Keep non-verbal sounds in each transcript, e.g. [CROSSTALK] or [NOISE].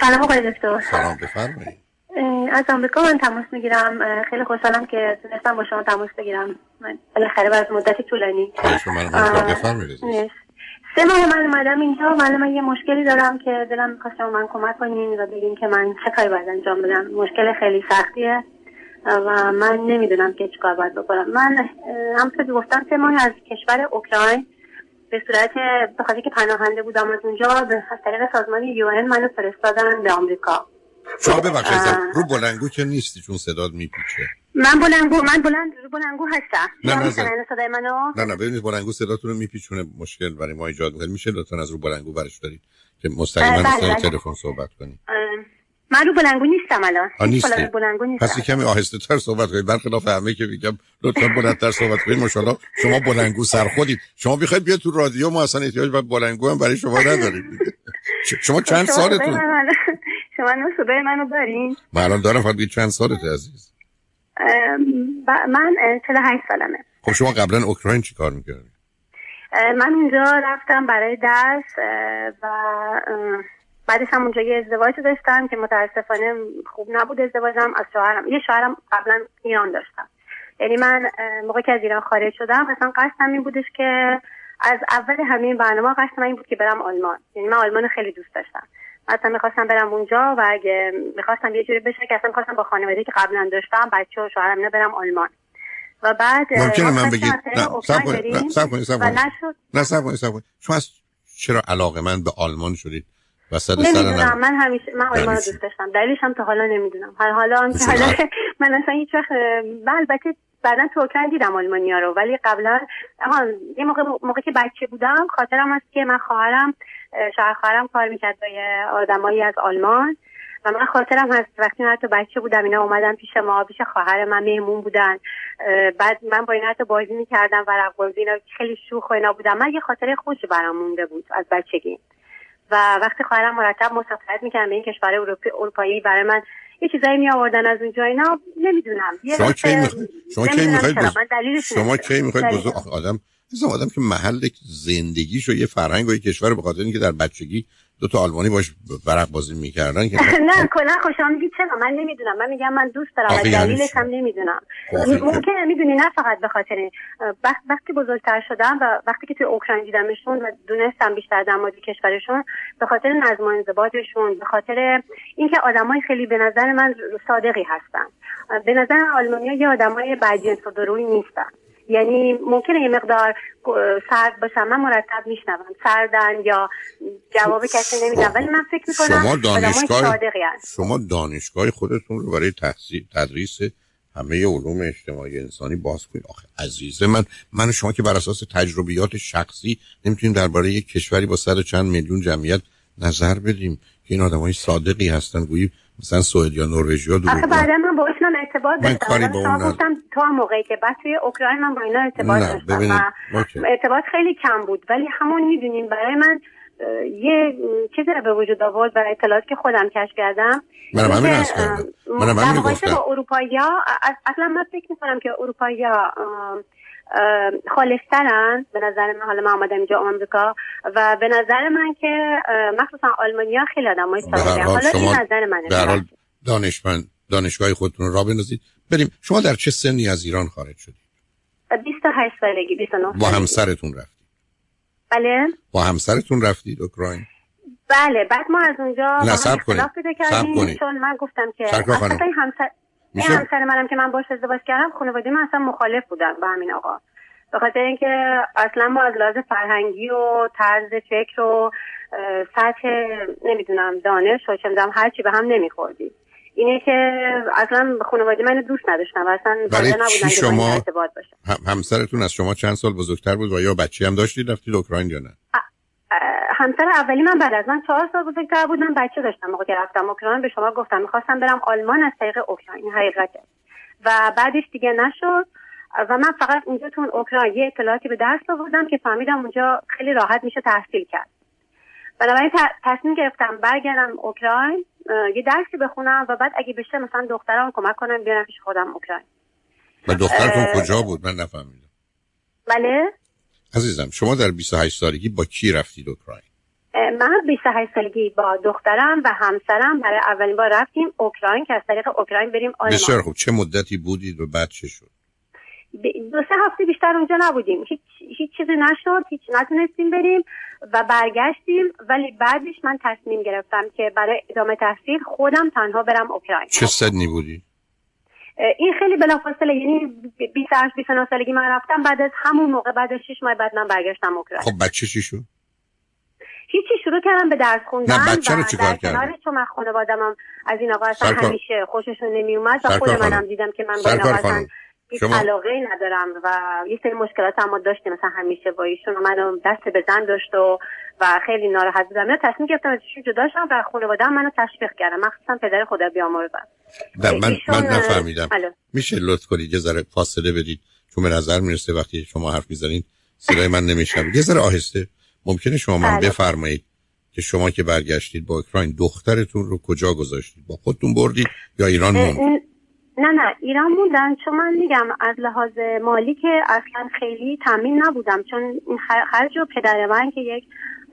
سلام آقای دکتر. سلام بفرمایید. از آمریکا من تماس می‌گیرم. خیلی خوشحالم که تونستم با شما تماس بگیرم. بالاخره از مدت طولانی سه ماه من اومدم اینجا. من من یه مشکلی دارم که دلم می‌خواست شما من کمک کنین و بگین که من چه کاری باید انجام بدم. مشکل خیلی سختیه و من نمی‌دونم که چیکار باید بکنم. من همونطور که گفتم سه ماه از کشور اوکراین به صورت به که پناهنده بودم از اونجا از طریق سازمان یو منو فرستادن به آمریکا. شما ببخشید رو بلنگو که نیستی چون صداد میپیچه. من بلنگو من بلند رو بلنگو هستم. نه نه صدای منو؟ نه نه ببینید بلنگو صداتون رو میپیچونه مشکل برای ما ایجاد می‌کنه. میشه لطفا از رو بلنگو برش دارید که مستقیما بله، از بله. تلفن صحبت کنید. من رو بلنگو نیستم الان. نیستی. بلنگو نیستم. پس کمی آهسته تر صحبت کنید. برخلاف همه که میگم لطفا بلندتر صحبت کنید ماشاءالله شما بلنگو سر خودید شما بخواید بیاد تو رادیو ما اصلا احتیاج به بلنگو هم برای شما ندارید [LAUGHS] شما چند سالتون؟ شما صدای منو دارین؟ من الان دارم فقط چند سالت عزیز؟ من 48 سالمه. خب شما قبلا اوکراین چی کار می‌کردی؟ من اونجا رفتم برای درس و بعدش هم اونجا یه ازدواج داشتم که متاسفانه خوب نبود ازدواجم از شوهرم. یه شوهرم قبلا ایران داشتم. یعنی من موقع که از ایران خارج شدم مثلا قصدم این بودش که از اول همین برنامه قصدم این بود که برم آلمان. یعنی من آلمان خیلی دوست داشتم. اصلا می‌خواستم برم اونجا و اگه می‌خواستم یه جوری بشه که اصلا می‌خواستم با خانواده که قبلا داشتم بچه و شوهرم نه برم آلمان. و بعد ممکنه من بگید نه سب کنید سب کنید سب کنید. شما چرا علاقه من به آلمان شدید؟ وسط نمی‌دونم من همیشه من آلمان رو دوست داشتم. دلیلش هم تا حالا نمی‌دونم. حالا حالا هم حالا [LAUGHS] من اصلا هیچ وقت البته بعدا تو اوکراین دیدم آلمانیا رو ولی قبلا یه موقع موقع که بچه بودم خاطرم هست که من خواهرم شوهر خواهرم کار می‌کرد با آدمایی از آلمان. و من خاطرم هست وقتی من حتی بچه بودم اینا اومدن پیش ما پیش خواهر من مهمون بودن. بعد من با اینا حتی بازی می‌کردم ورق بازی اینا خیلی شوخ و اینا بودم من یه خاطره خوشی برام مونده بود از بچگی. و وقتی خواهرم مرتب مسافرت می‌کردم به این کشور اروپایی برای من یه چیزایی می آوردن از اونجا اینا نمی‌دونم. شما کی می‌خواید شما کی می‌خواید شما کی می‌خواید بزرگ آدم آدم که محل زندگیش و یه فرهنگ و یه کشور به خاطر اینکه در بچگی دو تا آلمانی باش ورق بازی می‌کردن که [LAUGHS] نه کلا خوشم میگی. چرا؟ من نمی‌دونم. من میگم من دوست دارم یعنی دلیلش هم نمی‌دونم. ممکنه می‌دونی نه فقط به خاطر وقتی بزرگتر شدم و وقتی که توی اوکراین دیدمشون و دونستم بیشتر در مورد کشورشون به خاطر نظم و انضباطشون به خاطر اینکه آدمای خیلی به نظر من صادقی هستن. به نظر آلمانیا یه آدمای بدجنس و دروی نیستن. یعنی ممکنه یه مقدار سرد باشم من مرتب میشنوم. سردن یا جواب کسی نمیدم. ولی من فکر می‌کنم شما دانشگاه شما دانشگاه خودتون رو برای تحصیل تدریس همه علوم اجتماعی انسانی باز کنید. آخه عزیز من من و شما که بر اساس تجربیات شخصی نمی‌تونیم درباره یک کشوری با صد چند میلیون جمعیت نظر بدیم که این آدمای صادقی هستن. گویی مثلا سوئد یا نروژ یا آخه بعدا من با ایشون ارتباط داشتم. شما گفتم تو هم موقعی که بعد توی اوکراین من با اینا ارتباط داشتم ارتباط خیلی کم بود. ولی همون می‌دونین برای من یه چیزی به وجود آورد برای اطلاعاتی که خودم کشف کردم. منم همین هست منم همین گفتم. با اروپایی اصلا من فکر می‌کنم که اروپایی خالصترن. به نظر من حالا من آمدم اینجا آمریکا و به نظر من که مخصوصا آلمانیا خیلی آدم های حالا این نظر منه در حال دانشمند دانشگاه خودتون را بندازید. بریم شما در چه سنی از ایران خارج شدید؟ 28 سالگی 29 با همسرتون رفتید. بله. با همسرتون رفتید اوکراین؟ بله بعد ما از اونجا نصب کنید. کنید. چون من گفتم که همسر میشه؟ همسر منم که من باش ازدواج کردم خانواده من اصلا مخالف بودن با همین آقا. به خاطر اینکه اصلا ما از لحاظ فرهنگی و طرز فکر و سطح نمی‌دونم دانش و می‌دونم هرچی به هم نمیخوردیم اینه که اصلا خانواده من دوست نداشتم و اصلا برای چی شما ارتباط همسرتون از شما چند سال بزرگتر بود و یا بچه هم داشتید رفتید اوکراین یا نه؟ همسر اولی من بعد از من چهار سال بزرگتر بودم. بچه داشتم موقع که رفتم اوکراین به شما گفتم می‌خواستم برم آلمان از طریق اوکراین. حقیقته و بعدش دیگه نشد. و من فقط اونجا تو اوکراین یه اطلاعاتی به دست آوردم که فهمیدم اونجا خیلی راحت میشه تحصیل کرد. بنابراین تصمیم گرفتم برگردم اوکراین یه درسی بخونم و بعد اگه بشه مثلا دخترم کمک کنم بیارم پیش خودم اوکراین. و دخترتون کجا بود؟ من نفهمیدم. بله؟ عزیزم شما در 28 سالگی با کی رفتید اوکراین؟ من 28 سالگی با دخترم و همسرم برای اولین بار رفتیم اوکراین که از طریق اوکراین بریم آلمان. بسیار خوب. چه مدتی بودید و بعد چه شد؟ دو سه هفته بیشتر اونجا نبودیم. هیچ, هیچ چیزی نشد. هیچ نتونستیم بریم و برگشتیم. ولی بعدش من تصمیم گرفتم که برای ادامه تحصیل خودم تنها برم اوکراین. چه سنی بودی؟ این خیلی بلافاصله. یعنی 28 29 سالگی من رفتم. بعد از همون موقع بعد از 6 ماه بعد من برگشتم اوکراین. خب بچه چی شد؟ هیچی شروع کردم به درس خوندن نه بچه رو چیکار کردم چون من خانوادم از این آقا اصلا همیشه خوششون نمی اومد و خود منم دیدم که من با این آقا شما... علاقه ندارم و یه سری مشکلات هم داشتیم مثلا همیشه با ایشون منو دست به زن داشت و و خیلی ناراحت بودم. من تصمیم گرفتم از ایشون جدا شم و خانواده هم منو تشویق کردم مخصوصا پدر خدا بیامرزن. نه من من نفهمیدم. میشه لطف کنید؟ یه ذره فاصله بدید. چون به نظر می‌رسه وقتی شما حرف می‌زنید صدای من نمیشنوه یه ذره آهسته. ممکنه شما من بله. بفرمایید که شما که برگشتید با اوکراین دخترتون رو کجا گذاشتید؟ با خودتون بردید یا ایران موند؟ نه نه ایران موندن. چون من میگم از لحاظ مالی که اصلا خیلی تامین نبودم. چون این خرج و پدر من که یک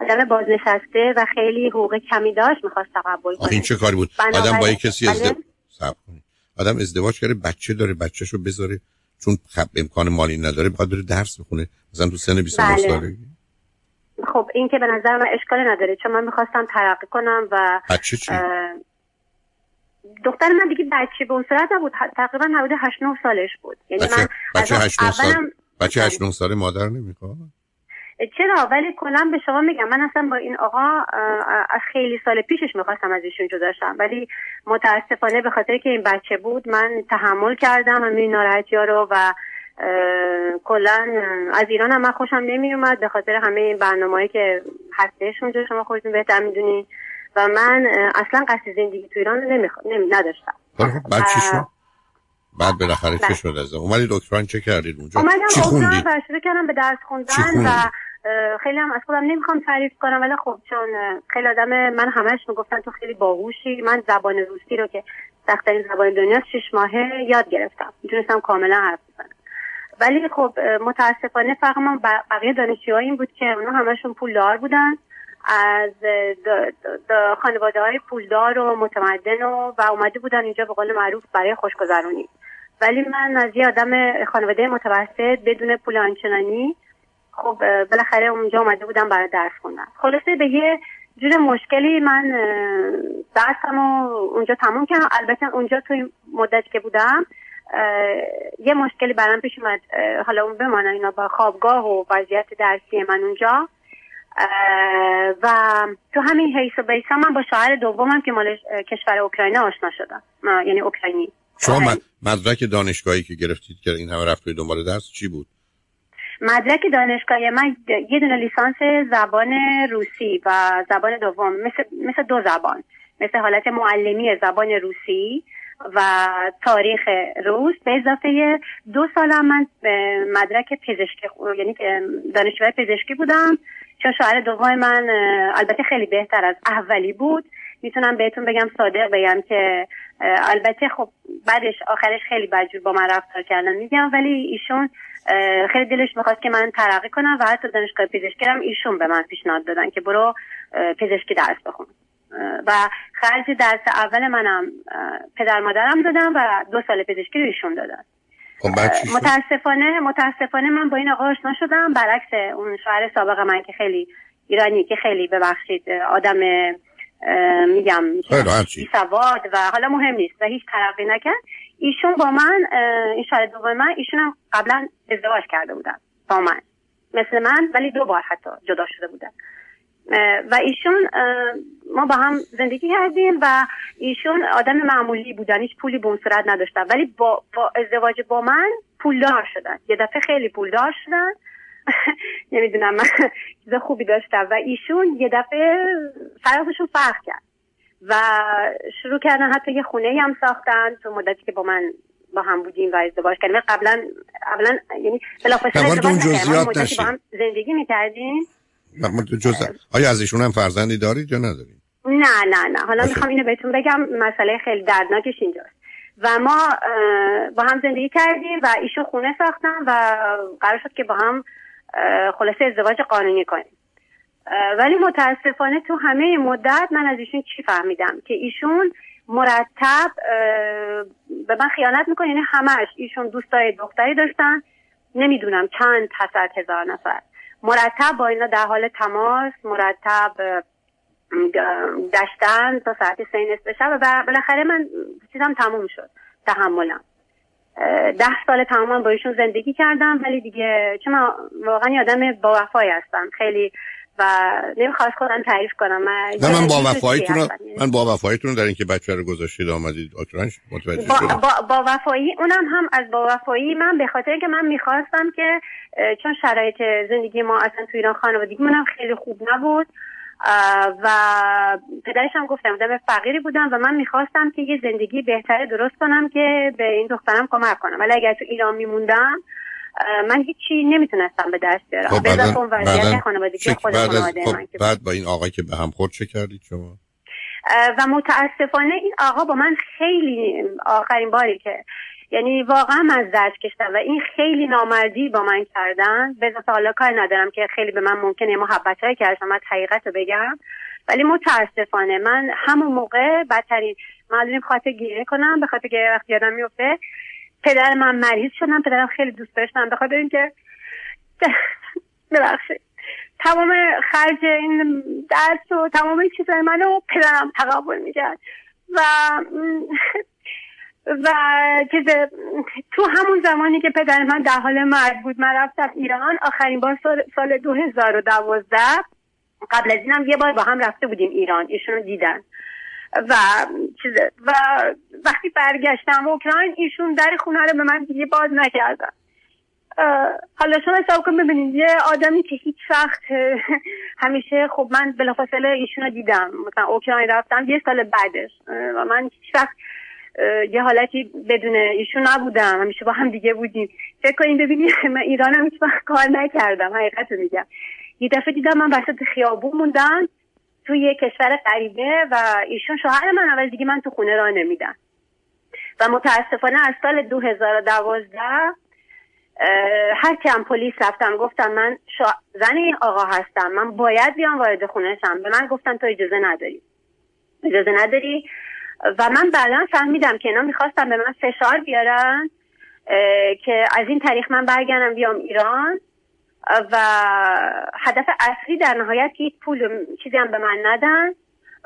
آدم بازنشسته و خیلی حقوق کمی داشت می‌خواست تقبل کنه این چه کاری بود؟ آدم با یک کسی بله. ازدواج آدم ازدواج کرده بچه داره بچهشو بذاره. چون خب امکان مالی نداره باید بره درس بخونه. مثلا تو سن 29 بله. سالگی. خب این که به نظر من اشکال نداره. چون من می‌خواستم ترقی کنم و بچه چی؟ دختر من دیگه بچه به اون صورت نبود. تقریبا حدود 8 9 سالش بود. یعنی بچه من بچه 8 9 سال بچه 8 9 ساله مادر نمی‌خواد؟ چرا؟ ولی کلا به شما میگم. من اصلا با این آقا از خیلی سال پیشش می‌خواستم از ایشون جدا شم. ولی متاسفانه به خاطر که این بچه بود من تحمل کردم همین ناراحتی ها رو و کلا از ایران هم من خوشم نمی اومد به خاطر همه این برنامه‌ای که هستش اونجا شما خودتون بهتر می‌دونین و من اصلا قصد زندگی تو ایران. نمی... نداشتم بعد چی شد؟ بعد بالاخره چه بله. شد از اومدید دکتران چه کردید اونجا چی خوندید؟ و شروع کردم به درس خوندن و خیلی هم از خودم نمی‌خوام تعریف کنم ولی خب چون خیلی آدم من همش می‌گفتن تو خیلی باهوشی من زبان روسی رو که سختترین زبان دنیا شش ماهه یاد گرفتم می‌تونستم کاملا حرف بزنم ولی خب متاسفانه فقط من بقیه دانشجوها این بود که اونا همشون پولدار بودن. از خانواده های پولدار و متمدن و, و اومده بودن اینجا به قول معروف برای خوشگذرونی. ولی من از یه آدم خانواده متوسط بدون پول آنچنانی خب بالاخره اونجا اومده بودم برای درس خوندن. خلاصه به یه جور مشکلی من درسم اونجا تموم کردم. البته اونجا توی مدتی که بودم یه مشکلی برام پیش اومد. حالا اون بمانه اینا با خوابگاه و وضعیت درسی من اونجا. و تو همین حیث و بیسا من با شاعر دومم که مال کشور اوکراینه آشنا شدم. یعنی اوکراینی. شما مدرک دانشگاهی که گرفتید که این همه رفت دنبال درس چی بود؟ مدرک دانشگاهی من یه دونه لیسانس زبان روسی و زبان دوم مثل, مثل دو زبان. مثل حالت معلمی زبان روسی و تاریخ روس به اضافه دو سال من مدرک پزشکی یعنی دانشجوی پزشکی بودم. چون شاعر دوم من البته خیلی بهتر از اولی بود. می‌تونم بهتون بگم صادق بگم که البته خب بعدش آخرش خیلی بدجور با من رفتار کردن میگم. ولی ایشون خیلی دلش می‌خواست که من ترقی کنم و حتی دانشگاه پزشکی هم ایشون به من پیشنهاد دادن که برو پزشکی درس بخون. و خرج درس اول منم پدر مادرم دادم و دو سال پزشکی رو ایشون دادن خب متاسفانه متاسفانه من با این آقا آشنا شدم. برعکس اون شوهر سابق من که خیلی ایرانی که خیلی ببخشید آدم میگم سواد و حالا مهم نیست و هیچ ترقی نکرد. ایشون با من این شاید دوم من ایشون هم قبلا ازدواج کرده بودن با من. مثل من ولی دو بار حتی جدا شده بودن. و ایشون ما با هم زندگی کردیم و ایشون آدم معمولی بودن هیچ پولی به اون صورت نداشتن. ولی با, با ازدواج با من پولدار شدن. یه دفعه خیلی پولدار شدن. [LAUGHS] نمی‌دونم من [LAUGHS] چیز خوبی داشتم. و ایشون یه دفعه فرقشون فرق کرد. و شروع کردن حتی یه خونه هم ساختن تو مدتی که با من با هم بودیم و ازدواج کردیم. قبلا قبلا یعنی بلافاصله ازدواج با هم زندگی می‌کردیم. جز... آیا از ایشون هم فرزندی دارید یا ندارید؟ نه نه نه. حالا می‌خوام اینو بهتون بگم مسئله خیلی دردناکش اینجاست. و ما با هم زندگی کردیم و ایشون خونه ساختن و قرار شد که با هم خلاصه ازدواج قانونی کنیم. ولی متاسفانه تو همه مدت من از ایشون چی فهمیدم؟ که ایشون مرتب به من خیانت می‌کنه. یعنی همش ایشون دوستای دختری داشتن. نمی‌دونم چند تصد هزار نفر. مرتب با اینا در حال تماس مرتب داشتن تا ساعت سه نصف شب و بالاخره من چیزم تموم شد تحملم. ده سال تماما با ایشون زندگی کردم ولی دیگه چون من واقعا یادم با وفایی هستم. خیلی و نمی‌خواست خودم تعریف کنم. من نه من با وفاییتون من با وفاییتون در اینکه بچه رو گذاشتید آمدید اوکراین متوجه با, با, با وفایی اونم هم از با وفایی من به خاطر اینکه من می‌خواستم که چون شرایط زندگی ما اصلا تو ایران خانوادگی منم خیلی خوب نبود و پدرش هم گفتم آدم فقیری بودم و من می‌خواستم که یه زندگی بهتر درست کنم که به این دخترم کمک کنم. ولی اگر تو ایران میموندم من هیچی نمی‌تونستم به دست بیارم. خب بعد خب بعد با این آقا که به هم خورد چه کردید شما؟ و متاسفانه این آقا با من خیلی آخرین باری که یعنی واقعا من زرد کشتم و این خیلی نامردی با من کردن. به حالا کار ندارم که خیلی به من ممکنه محبت های کردم من حقیقت رو بگم. ولی متاسفانه من همون موقع بدترین معلوم خاطر گیره کنم به خاطر که وقتی یادم میفته پدر من مریض شدم پدرم خیلی دوست داشتم به خاطر اینکه [LAUGHS] ببخشید. تمام خرج این درس و تمام چیزای منو پدرم تقبل می‌کرد. و [LAUGHS] و چیز تو همون زمانی که پدر من در حال مرگ بود من رفتم ایران. آخرین بار سال, سال 2012 قبل از اینم یه بار با هم رفته بودیم ایران. ایشونو دیدن. و چیز و وقتی برگشتم اوکراین ایشون در خونه رو به من دیگه باز نکردن. حالا شما حساب کن ببینید یه آدمی که هیچ وقت [LAUGHS] همیشه خب من بلافاصله ایشون رو دیدم. مثلا اوکراین رفتم یه سال بعدش. و من هیچ وقت یه حالتی بدون ایشون نبودم. همیشه با هم دیگه بودیم. فکر کنیم ببینید [LAUGHS] من ایران هم هیچ وقت کار نکردم. حقیقت رو میگم. یه دفعه دیدم من وسط خیابون موندن توی کشور غریبه و ایشون شوهر من اول دیگه من تو خونه را نمیدم. و متاسفانه از سال 2012 هر کم پلیس رفتم گفتم من زن این آقا هستم من باید بیام وارد خونه شم. به من گفتن تو اجازه نداری. اجازه نداری؟ و من بعدا فهمیدم که اینا می‌خواستم به من فشار بیارن که از این تاریخ من برگردم بیام ایران. و هدف اصلی در نهایت که پول چیزی هم به من ندن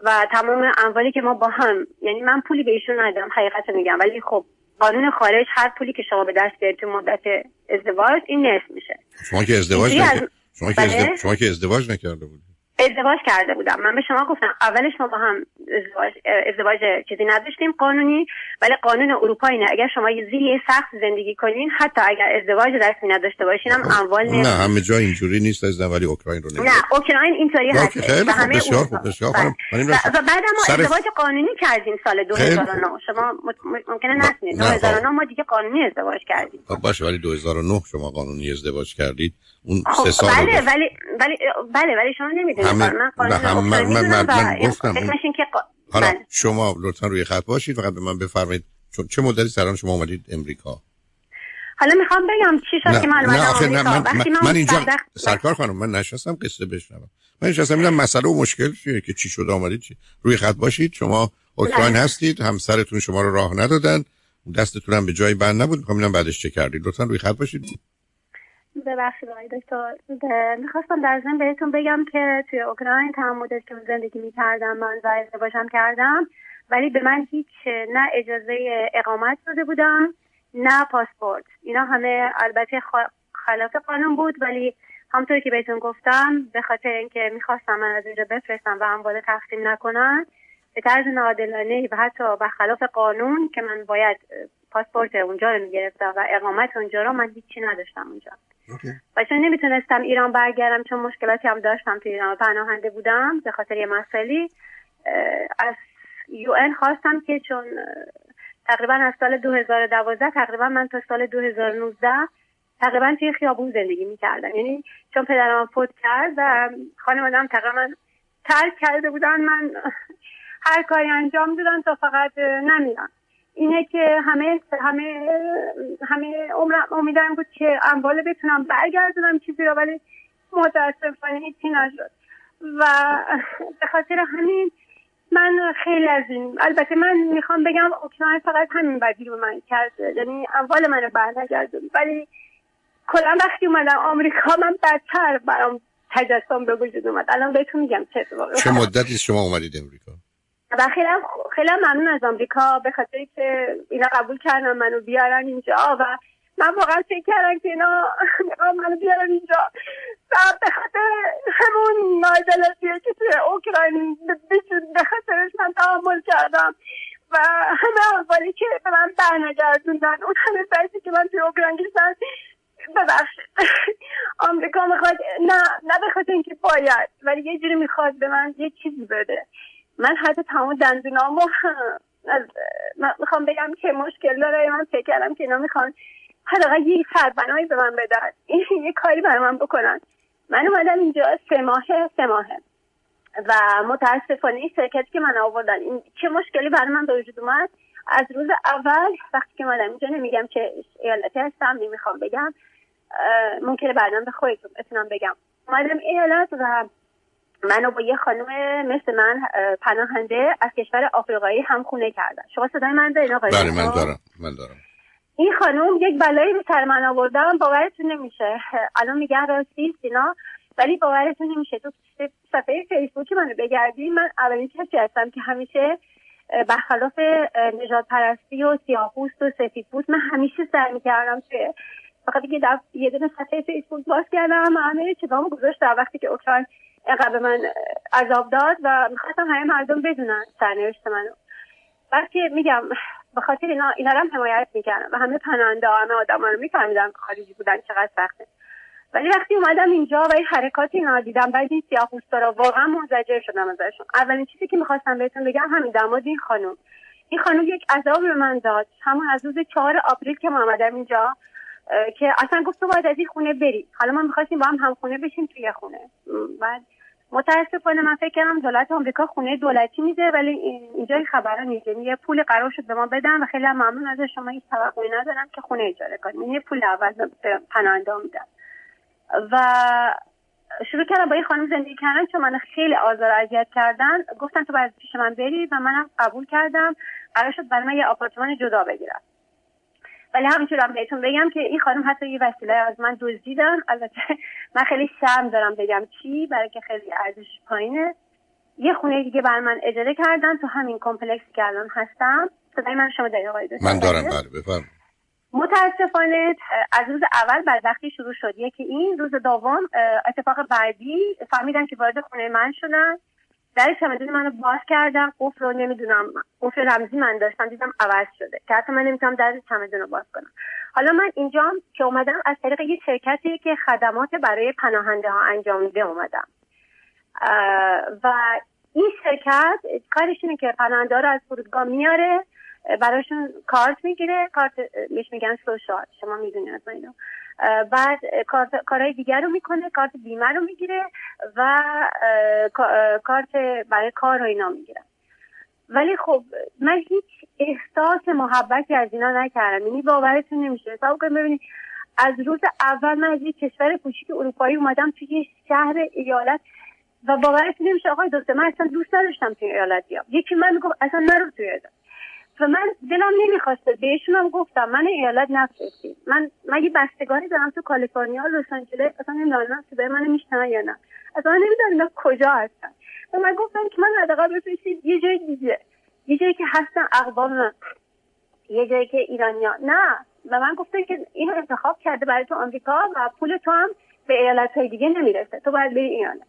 و تمام اموالی که ما با هم یعنی من پولی به ایشون ندم حقیقت میگم. ولی خب قانون خارج هر پولی که شما به دست بیارید تو مدت ازدواج این نصف میشه. شما که ازدواج شما که, بله؟ شما که ازدواج نکرده بود ازدواج کرده بودم. من به شما گفتم اولش ما با هم ازدواج, ازدواج چیزی نداشتیم قانونی ولی قانون اروپا اینه. اگر شما زیر سخت زندگی کنین حتی اگر ازدواج رسمی نداشته باشین هم اموال نه همه جا اینجوری نیست از ولی اوکراین رو نه اوکراین اینطوری هست خیلی خوب بسیار خوب بسیار خوب. و بعد ما. ازدواج قانونی کردیم سال 2009 شما ممکنه نسنید 2009 ما دیگه قانونی ازدواج کردیم. خب باشه ولی 2009 شما قانونی ازدواج کردید. اون خب سه سال بله ولی ولی بله ولی شما نمی‌دونید. من قانون من من من, من گفتم که حالا بله. شما لطفا روی خط باشید فقط به من بفرمایید چه مدتی سران شما اومدید امریکا؟ حالا می‌خوام بگم چی شد که من نه من, من, من, اینجا سرکار خانم من نشستم قصه بشنوم. من نشستم میدم مسئله و مشکل چیه که چی شده آمدید چی؟ روی خط باشید شما اوکراین بله. هستید همسرتون شما رو راه ندادن دستتون هم به جای بند نبود می‌خوام بعدش چه کردید. لطفا روی خط باشید. ببخشید آقای دکتر. می‌خواستم در ضمن بهتون بگم که توی اوکراین تمام مدت که زندگی می‌کردم من و ازدواجم کردم ولی به من هیچ نه اجازه اقامت داده بودم نه پاسپورت. اینا همه البته خلاف قانون بود ولی همطور که بهتون گفتم به خاطر اینکه می‌خواستم من از اینجا بفرستم و اموال تقسیم نکنن به طرز ناعادلانه و حتی خلاف قانون که من باید پاسپورت اونجا رو می‌گرفتم و اقامت اونجا رو من هیچی نداشتم اونجا. و چون نمی‌تونستم ایران برگردم چون مشکلاتی هم داشتم تو ایران پناهنده بودم به خاطر یه مسئله از یو خواستم که چون تقریبا از سال 2012 تقریبا من تا سال 2019 تقریبا توی خیابون زندگی می‌کردم. یعنی چون پدرم فوت کرد و خانوادم تقریبا ترک کرده بودن من هر کاری انجام دادن تا فقط نمیرم اینه که همه همه همه امیدم بود که اموال بتونم برگردونم چیزی رو ولی متاسفانه هیچی نشد. و به خاطر همین من خیلی از این البته من می‌خوام بگم اوکراین فقط همین بدی رو من کرده. یعنی اول منو برنگردون. ولی کلا وقتی اومدم آمریکا من بدتر برام تجسم به وجود اومد. الان بهتون میگم چه چه مدتی شما اومدید امریکا؟ و خیلی خیلی ممنون از آمریکا. به خاطر که اینا قبول کردن منو بیارن اینجا و من واقعا فکر کردم که اینا منو بیارن اینجا. و به خاطر همون نایدلتیه که توی اوکراین به خاطرش من تحمل کردم. و همه اولی که به من برنگردوندن اون همه سایتی که من توی اوکراین گشتن ببخشید. آمریکا می‌خواد نه نه به خاطر اینکه باید ولی یه جوری می‌خواد به من یه چیزی بده. من حتی تمام دندونامو [LAUGHS] من می‌خوام بگم که مشکل داره. من فکر کردم که اینا می‌خوان حداقل یه سربنایی به من بدن [LAUGHS] یه کاری برای من بکنن. من اومدم اینجا سه ماهه سه ماهه. و متاسفانه این شرکتی که من آوردن این چه مشکلی برای من وجود اومد؟ از روز اول وقتی که اومدم اینجا نمیگم که ایالتی هستم نمی‌خوام بگم. ممکنه بعدا به خودتون بتونم بگم. اومدم ایالت و منو با یه خانم مثل من پناهنده از کشور آفریقایی هم خونه کردن. شما صدای من دارین آقای بله من دارم من دارم. این خانم یک بلایی به سر من آوردم باورتون نمیشه. الان میگن راستی سینا ولی باورتون نمیشه. تو صفحه فیسبوک منو بگردی من اولین کسی هستم که همیشه برخلاف نجات پرستی و سیاه‌پوست و سفیدپوست من همیشه سعی می‌کردم که فقط یه دفعه یه دونه صفحه فیسبوک باز کردم همه چیزامو گذاشتم وقتی که اوکراین اینقدر به من عذاب داد و می‌خواستم همه مردم بدونن سرنوشت منو بلکه میگم به خاطر اینا اینا هم حمایت می‌کردم و همه پناهنده همه آدم رو میفهمیدن خارجی بودن چقدر سخته. ولی وقتی اومدم اینجا و این حرکات اینا دیدم بعد این سیاه را واقعا منزجر شدم ازشون. اولین چیزی که می‌خواستم بهتون بگم همین در این خانم. این خانم یک عذاب به من داد. همون از روز چهار آپریل که ما آمدم اینجا که اصلا گفت تو باید از این خونه بری. حالا ما می‌خواستیم با هم همخونه بشیم توی خونه. بعد متاسفانه من فکر کردم دولت آمریکا خونه دولتی میده ولی اینجا این خبرها نیست یه پول قرار شد به ما بدن و خیلی ممنون از شما هیچ توقعی ندارم که خونه اجاره کنیم. یه پول اول به پناهنده میدن و شروع کردم با این خانم زندگی کردن چون من خیلی آزار اذیت کردن. گفتن تو باید پیش من بری و منم قبول کردم. قرار شد برای من یه آپارتمان جدا بگیرم. ولی همینطور هم بهتون بگم که این خانم حتی یه وسیله از من دزدیدن. البته من خیلی شرم دارم بگم چی برای که خیلی ارزش پایینه. یه خونه دیگه بر من اجاره کردن تو همین کمپلکس که الان هستم. صدای من شما دارین آقای من دارم بله بفرم متاسفانه از روز اول بعد وقتی شروع شد. یکی این روز دوم اتفاق بعدی فهمیدن که وارد خونه من شدن. در چمدون منو باز کردم قفل رو نمی‌دونم قفل رمزی من داشتم دیدم عوض شده که حتی من نمی‌تونم در چمدون رو باز کنم. حالا من اینجا که اومدم از طریق یه شرکتی که خدمات برای پناهنده ها انجام میده اومدم. و این شرکت کارش اینه که پناهنده رو از فرودگاه میاره براشون کارت می‌گیره کارت میش میگن سوشال شما می‌دونید از اینو. بعد کارهای دیگر رو می‌کنه کارت بیمه رو می‌گیره و کارت برای کار رو اینا می‌گیره. ولی خب من هیچ احساس محبتی از اینا نکردم. یعنی باورتون نمیشه. حساب کنید ببینید از روز اول من از یک کشور کوچیک اروپایی اومدم توی شهر ایالت و باورتون نمیشه آقای دکتر من اصلا دوست نداشتم توی ایالت بیام یکی من می‌گفت اصلا نرو توی ایالت. و من دلم نمی‌خواسته. بهشون هم گفتم من ایالت نفرستید من من یه بستگانی دارم تو کالیفرنیا لس آنجلس اصلا نمی‌دونم صدای من میشنن یا نه. اصلا نمی‌دونم اینا کجا هستن. و من گفتم که من حداقل بفرستید یه جای دیگه. یه جایی که هستن اقوام یه جایی که ایرانیا نه. و من گفتم که اینو انتخاب کرده برای تو آمریکا و پول تو هم به ایالت های دیگه نمی‌رسه. تو باید بری ایران.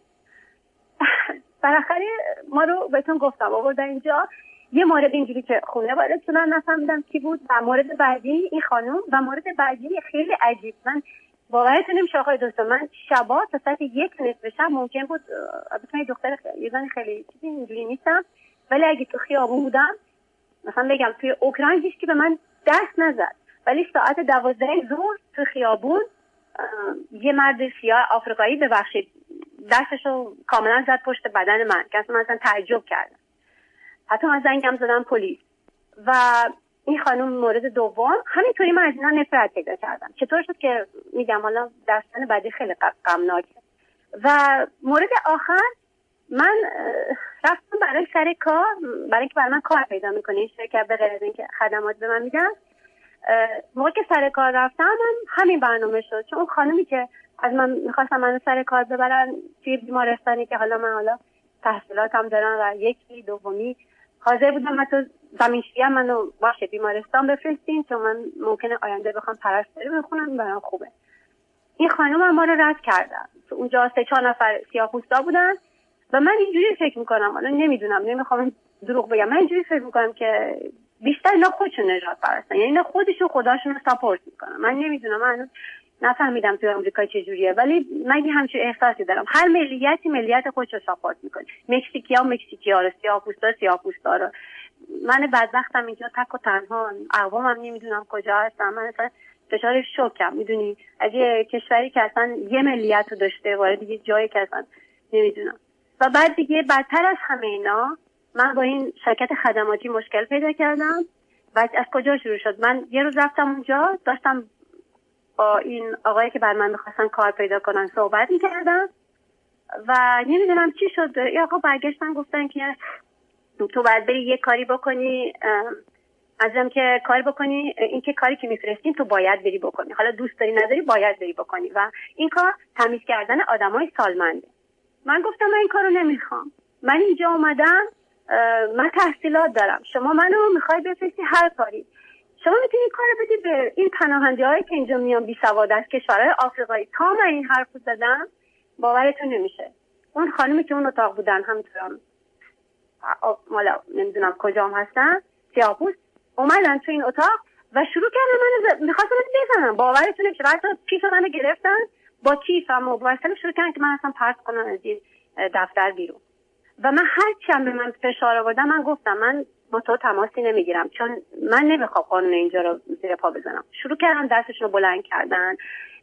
[LAUGHS] بالاخره ما رو بهتون گفتم. آوردن اینجا. یه مورد اینجوری که خونه وارد شدن نفهمیدم کی بود و مورد بعدی این خانم و مورد بعدی خیلی عجیب. من باورتون نمیشه آقای دکتر من شبا تا ساعت یک نصف شب ممکن بود البته دختر یه زن خیلی چیزی اینجوری نیستم ولی اگه تو خیابون بودم مثلا بگم توی اوکراین هیچ که به من دست نزد. ولی ساعت دوازده ظهر تو خیابون یه مرد سیاه آفریقایی ببخشید دستشو کاملا زد پشت بدن من. که من اصلا تعجب کردم حتی من زنگم زدم پلیس. و این خانم مورد دوم همینطوری من از اینا نفرت پیدا کردم. چطور شد که میگم حالا دستان بعدی خیلی غمناکه. و مورد آخر من رفتم برای سر کار برای اینکه برای من کار پیدا می‌کنه این شرکت به غیر اینکه خدمات به من میدن. موقع که سر کار رفتم من همین برنامه شد. چون اون خانمی که از من می‌خواستم من سر کار ببرن توی بیمارستانی که حالا من حالا تحصیلاتم دارم و یکی دومی حاضر بودم حتی زمینشی هم منو باشه بیمارستان بفرستین چون من ممکنه آینده بخوام پرستاری بخونم برام خوبه. این خانم هم ما رو رد کردن. اونجا سه چهار نفر سیاه بودن و من اینجوری فکر می‌کنم. حالا نمی‌دونم نمی‌خوام دروغ بگم. من اینجوری فکر می‌کنم که بیشتر اینا خودشون نجات پرستن. یعنی اینا خودشون خداشون رو ساپورت می‌کنن. من نمی‌دونم من نفهمیدم توی آمریکا چجوریه ولی من یه احساسی دارم. هر ملیتی ملیت خودش رو ساپورت می‌کنه. مکزیکی ها مکزیکی ها رو سیاه پوستا رو. من بدبختم اینجا تک و تنها. اقوامم نمی‌دونم کجا هستم من اصلا دچار شوکم می‌دونی؟ از یه کشوری که اصلا یه ملیت رو داشته وارد یه جایی که اصلا نمی‌دونم. و بعد دیگه بدتر از همه اینا من با این شرکت خدماتی مشکل پیدا کردم. و از کجا شروع شد؟ من یه روز رفتم اونجا داشتم این آقایی که بر من می‌خواستن کار پیدا کنن صحبت می‌کردم و نمی‌دونم چی شد. یه آقا برگشتن گفتن که تو باید بری یه کاری بکنی ازم که کار بکنی این که کاری که میفرستیم تو باید بری بکنی. حالا دوست داری نداری باید بری بکنی. و این کار تمیز کردن آدمای سالمنده. من گفتم من این کارو نمی‌خوام. من اینجا اومدم من تحصیلات دارم. شما منو می‌خوای بفرستی هر کاری. شما می‌تونی کار بدی به این پناهنده هایی که اینجا میان بی سواد از کشورهای آفریقایی. تا من این حرف زدم باورتون نمیشه. اون خانمی که اون اتاق بودن همینطورم مالا نمی‌دونم کجام هستن سیاپوس اومدن تو این اتاق و شروع کردن من می‌خواستم بزنم باورتون نمیشه. بعد کیف منو گرفتن با کیفم و واسه شروع کردن که من اصلا پرت کنم از این دفتر بیرون. و من هر چیم به من فشار آوردم من گفتم من با تو تماسی نمی‌گیرم. چون من نمی‌خوام قانون اینجا رو زیر پا بزنم. شروع کردم دستشون رو بلند کردن.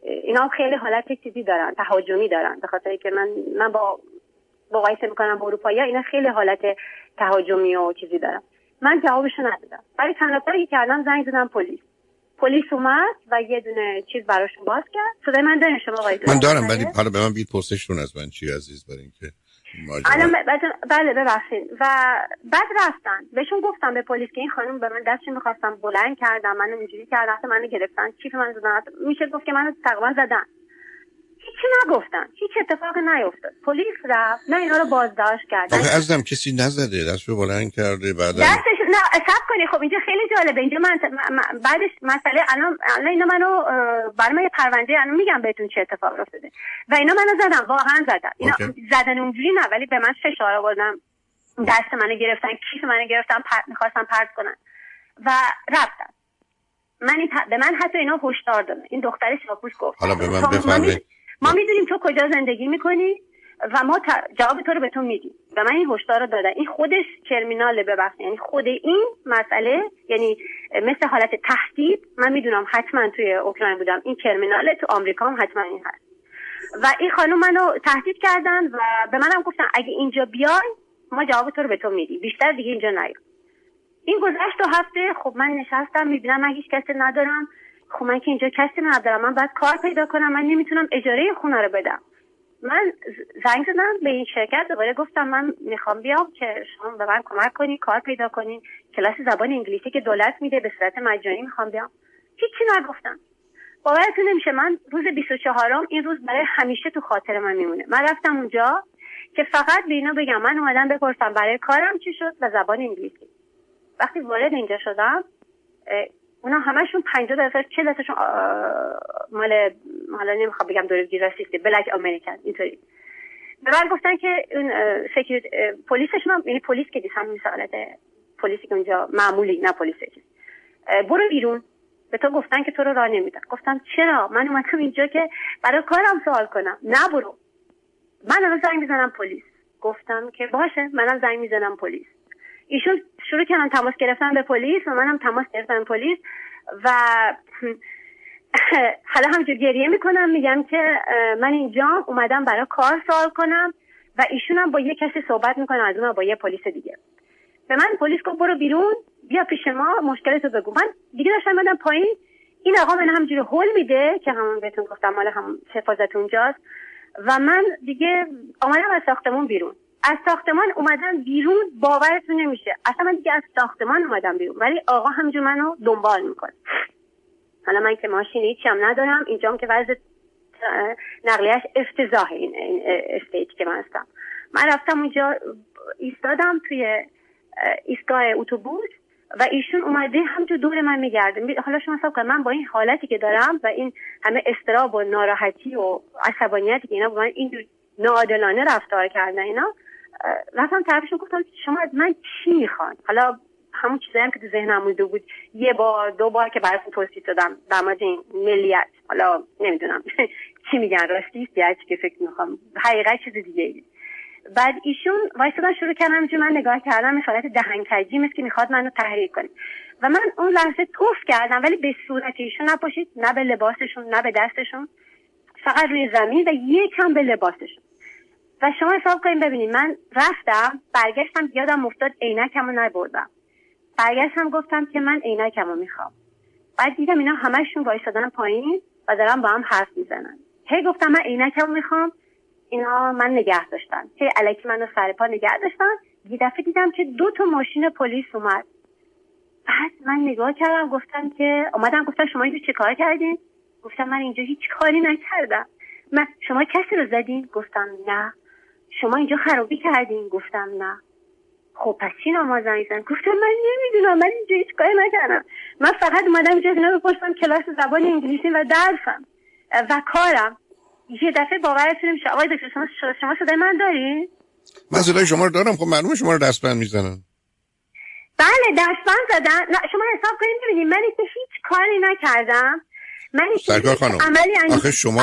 اینا هم خیلی حالت چیزی دارن تهاجمی دارن. به خاطر که من من با مقایسه می‌کنم با اروپایی اینا خیلی حالت تهاجمی و چیزی دارن. من جوابشو ندادم. ولی تنها کاری کردم زنگ زدم پلیس. پلیس اومد و یه دونه چیز براشون باز کرد. صدای من دارین شما من دارم ولی حالا به من بید پرسشتون از من چی عزیز برای اینکه الان بله ببخشید. و بعد رفتن. بهشون گفتم به پلیس که این خانم به من دستش می‌خواستم بلند کردم من اینجوری کردم منو گرفتن. کیف من زدن میشه گفت که منو تقریبا زدن. هیچی نگفتن. هیچ اتفاق نیفتاد پلیس رفت. نه اینا رو بازداشت کرد. آخه ازم کسی نزده. دستشو بلند کرده بعد دستش نه سب کنی. خب اینجا خیلی جالبه. اینجا من, بعدش مسئله الان الان اینا منو برای من یه پرونده الان میگم بهتون چه اتفاق افتاده. و اینا منو زدن. واقعا زدن. اینا زدن اونجوری نه ولی به من فشار آوردن. دست منو گرفتن کیف منو گرفتن پر... می‌خواستن پرت کنن. و رفتن. من این به من حتی اینا هشدار دادن. این دختر شاپوش گفت. حالا به من بفرمایید. ما می‌دونیم تو کجا زندگی می‌کنی و ما جواب تو رو به تو میدیم. و من این هشدار رو دادم. این خودش کرمیناله ببخشید یعنی خود این مسئله یعنی مثل حالت تهدید من می‌دونم حتما توی اوکراین بودم. این کرمیناله تو آمریکا هم حتما این هست. و این خانم منو تهدید کردن و به منم گفتن اگه اینجا بیای ما جواب تو رو به تو میدیم. بیشتر دیگه اینجا نیا. این گذشت دو هفته خب من نشستم می‌بینم من هیچ کسی ندارم. خب من که اینجا کسی ندارم. من باید کار پیدا کنم. من نمی‌تونم اجاره خونه رو بدم. من زنگ زدم به این شرکت. دوباره گفتم من می‌خوام بیام که شما به من کمک کنی کار پیدا کنی. کلاس زبان انگلیسی که دولت میده به صورت مجانی می‌خوام بیام. هیچی نگفتم. باورتون نمیشه من روز 24 این روز برای همیشه تو خاطر من میمونه. من رفتم اونجا که فقط به اینا بگم. من اومدم بپرسم برای کارم چی شد؟ و زبان انگلیسی. وقتی وارد اینجا شدم اونا همشون 50 درصد چه درصدشون مال حالا نمی‌خوام بگم دور راسیستی Black American اینطوری. به من گفتن که اون security police شون یعنی پلیس که نیست همون حالت پلیسی که اونجا معمولی نه پلیس برو بیرون. به تو گفتن که تو رو راه نمیدن. گفتم چرا؟ من اومدم اینجا که برای کارم سوال کنم. نه برو. من الان زنگ می‌زنم پلیس. گفتم که باشه منم زنگ می‌زنم پلیس. ایشون شروع کردن تماس گرفتن به پلیس و منم تماس گرفتم پلیس و [LAUGHS] حالا همجور گریه می‌کنم. میگم که من اینجا اومدم برای کار سوال کنم و ایشون هم با یه کسی صحبت می‌کنه از اون با یه پلیس دیگه. به من پلیس گفت برو بیرون بیا پیش ما مشکلتو بگو. من دیگه داشتم بدم پایین. این آقا من همجوری هول میده که همون بهتون گفتم مال هم حفاظت اونجاست. و من دیگه آمدم از ساختمون بیرون. از ساختمان اومدن بیرون باورتون نمیشه. اصلا من دیگه از ساختمان اومدم بیرون. ولی آقا همینجور منو دنبال می‌کنه. حالا من که ماشین هیچی هم ندارم اینجام که وضع نقلیش افتضاح این, استیت که من هستم. من رفتم اونجا ایستادم توی ایستگاه اتوبوس و ایشون اومده همجور دور من میگرده حالا شما حساب من با این حالتی که دارم و این همه استراب و ناراحتی و عصبانیتی که اینا با من این ناعادلانه رفتار کردن اینا رفتم طرفشون گفتم شما از من چی می‌خوان حالا همون چیزایی هم که تو ذهنم مونده بود یه بار دو بار که براتون توصیف دادم در مورد این ملیت. حالا نمی‌دونم [LAUGHS] چی میگن راستی یا که فکر می‌خوام. حقیقت چیز دیگه بعد ایشون وایسادن شروع کردم جو من نگاه کردم این حالت دهنکجی مثل که می‌خواد منو تحریک کنه. و من اون لحظه توف کردم ولی به صورت ایشون نپاشید نه به لباسشون نه به دستشون فقط روی زمین و یکم به لباسشون. و شما حساب کنید ببینید من رفتم برگشتم یادم افتاد عینکمو نبردم. برگشتم گفتم که من عینکمو می‌خوام. بعد دیدم اینا همشون وایسادن پایین و دارن با هم حرف می‌زنن. هی گفتم من عینکمو می‌خوام. اینا من نگه داشتن. هی علکی منو سر پا نگه داشتن. یه دفعه دیدم که دو تا ماشین پلیس اومد. بعد من نگاه کردم گفتم که اومدم گفتم شما اینجا چه کار کردین؟ گفتم من اینجا هیچ کاری نکردم. من شما کسی رو زدین؟ گفتم نه. شما اینجا خرابی کردین؟ گفتم نه. خب پس چی نماز زن گفتم من نمی‌دونم من اینجا هیچ کاری نکردم. من فقط اومدم اینجا اینا بپرسم کلاس زبان انگلیسی و درسم و کارم. یه دفعه باورتون نمیشه آقای دکتر شما شما صدای من دارین؟ من صدای شما رو دارم. خب معلومه شما رو دستبند می‌زنن. بله دستبند زدن. شما حساب کنید ببینید من هیچ کاری نکردم. من سرکار خانم آخه شما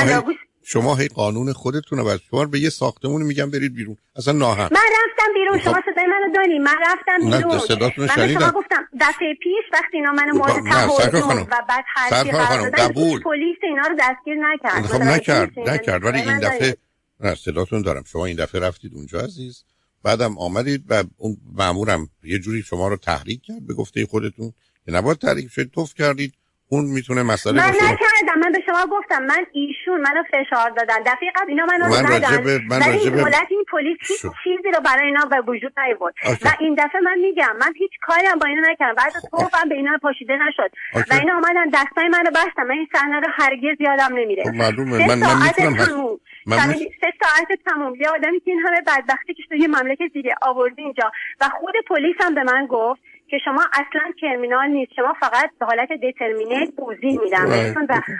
شما هی قانون خودتونه و شما به یه ساختمون میگم برید بیرون. اصلا ناهم من رفتم بیرون خب. شما صدای منو داری؟ من رفتم بیرون. نه صداتون من شما گفتم دفعه پیش وقتی اینا منو مورد تهاجم و بعد حرفی قرار دادن پلیس اینا رو دستگیر نکرد. خب نکرد نکرد. ولی این دفعه نه صداتون دارم. شما این دفعه رفتید اونجا عزیز. بعدم آمدید و اون مامورم یه جوری شما رو تحریک کرد به گفته خودتون. که نباید تحریک شد توف کردید. اون می‌تونه مسئله من نکردم من به شما گفتم من ایشون منو فشار دادن. دفعه قبل اینا منو من زدن من ولی این این پلیس هیچ چیزی رو برای اینا به وجود نیاورد و این دفعه من میگم من هیچ کاری هم با اینا نکردم. بعد توفم به اینا پاشیده نشد. و اینا اومدن دستای منو بستن. من این صحنه رو هرگز یادم نمیره. خب معلومه. من من می‌تونم من سه ساعت تموم. یه آدمی که این همه بدبختی که توی مملکت دیگه آورده اینجا. و خود پلیس هم به من گفت که شما اصلا کرمینال نیست. شما فقط به حالت دترمینیت توضیح میدم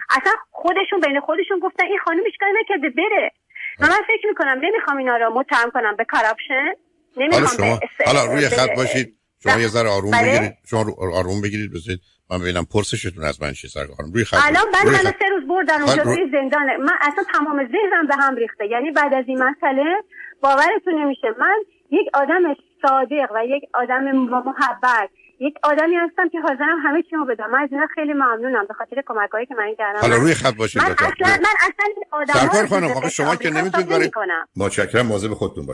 اصلا خودشون بین خودشون گفتن این خانم کاری نکرده بره. و من فکر می‌کنم نمی‌خوام اینا رو متهم کنم به کارپشن نمی‌خوام شما حالا روی خط باشید. شما یه ذره آروم بله. بگیرید. شما آروم بگیرید. بذارید من ببینم پرسشتون از من چیه سر روی خط الان بعد من سه روز بردن اونجا روی زندان من اصلا تمام ذهنم به هم ریخته. یعنی بعد از این مسئله باورتون نمیشه. من یک آدم صادق و یک آدم محبت. یک آدمی هستم که حاضرم همه چی رو بدم. من از اینا خیلی ممنونم. به خاطر کمکایی که من کردم. حالا روی خط باشید من اصلا من اصلا این آدم خانم آقا شما که نمی‌تونید برید متشکرم مواظب خودتون باشید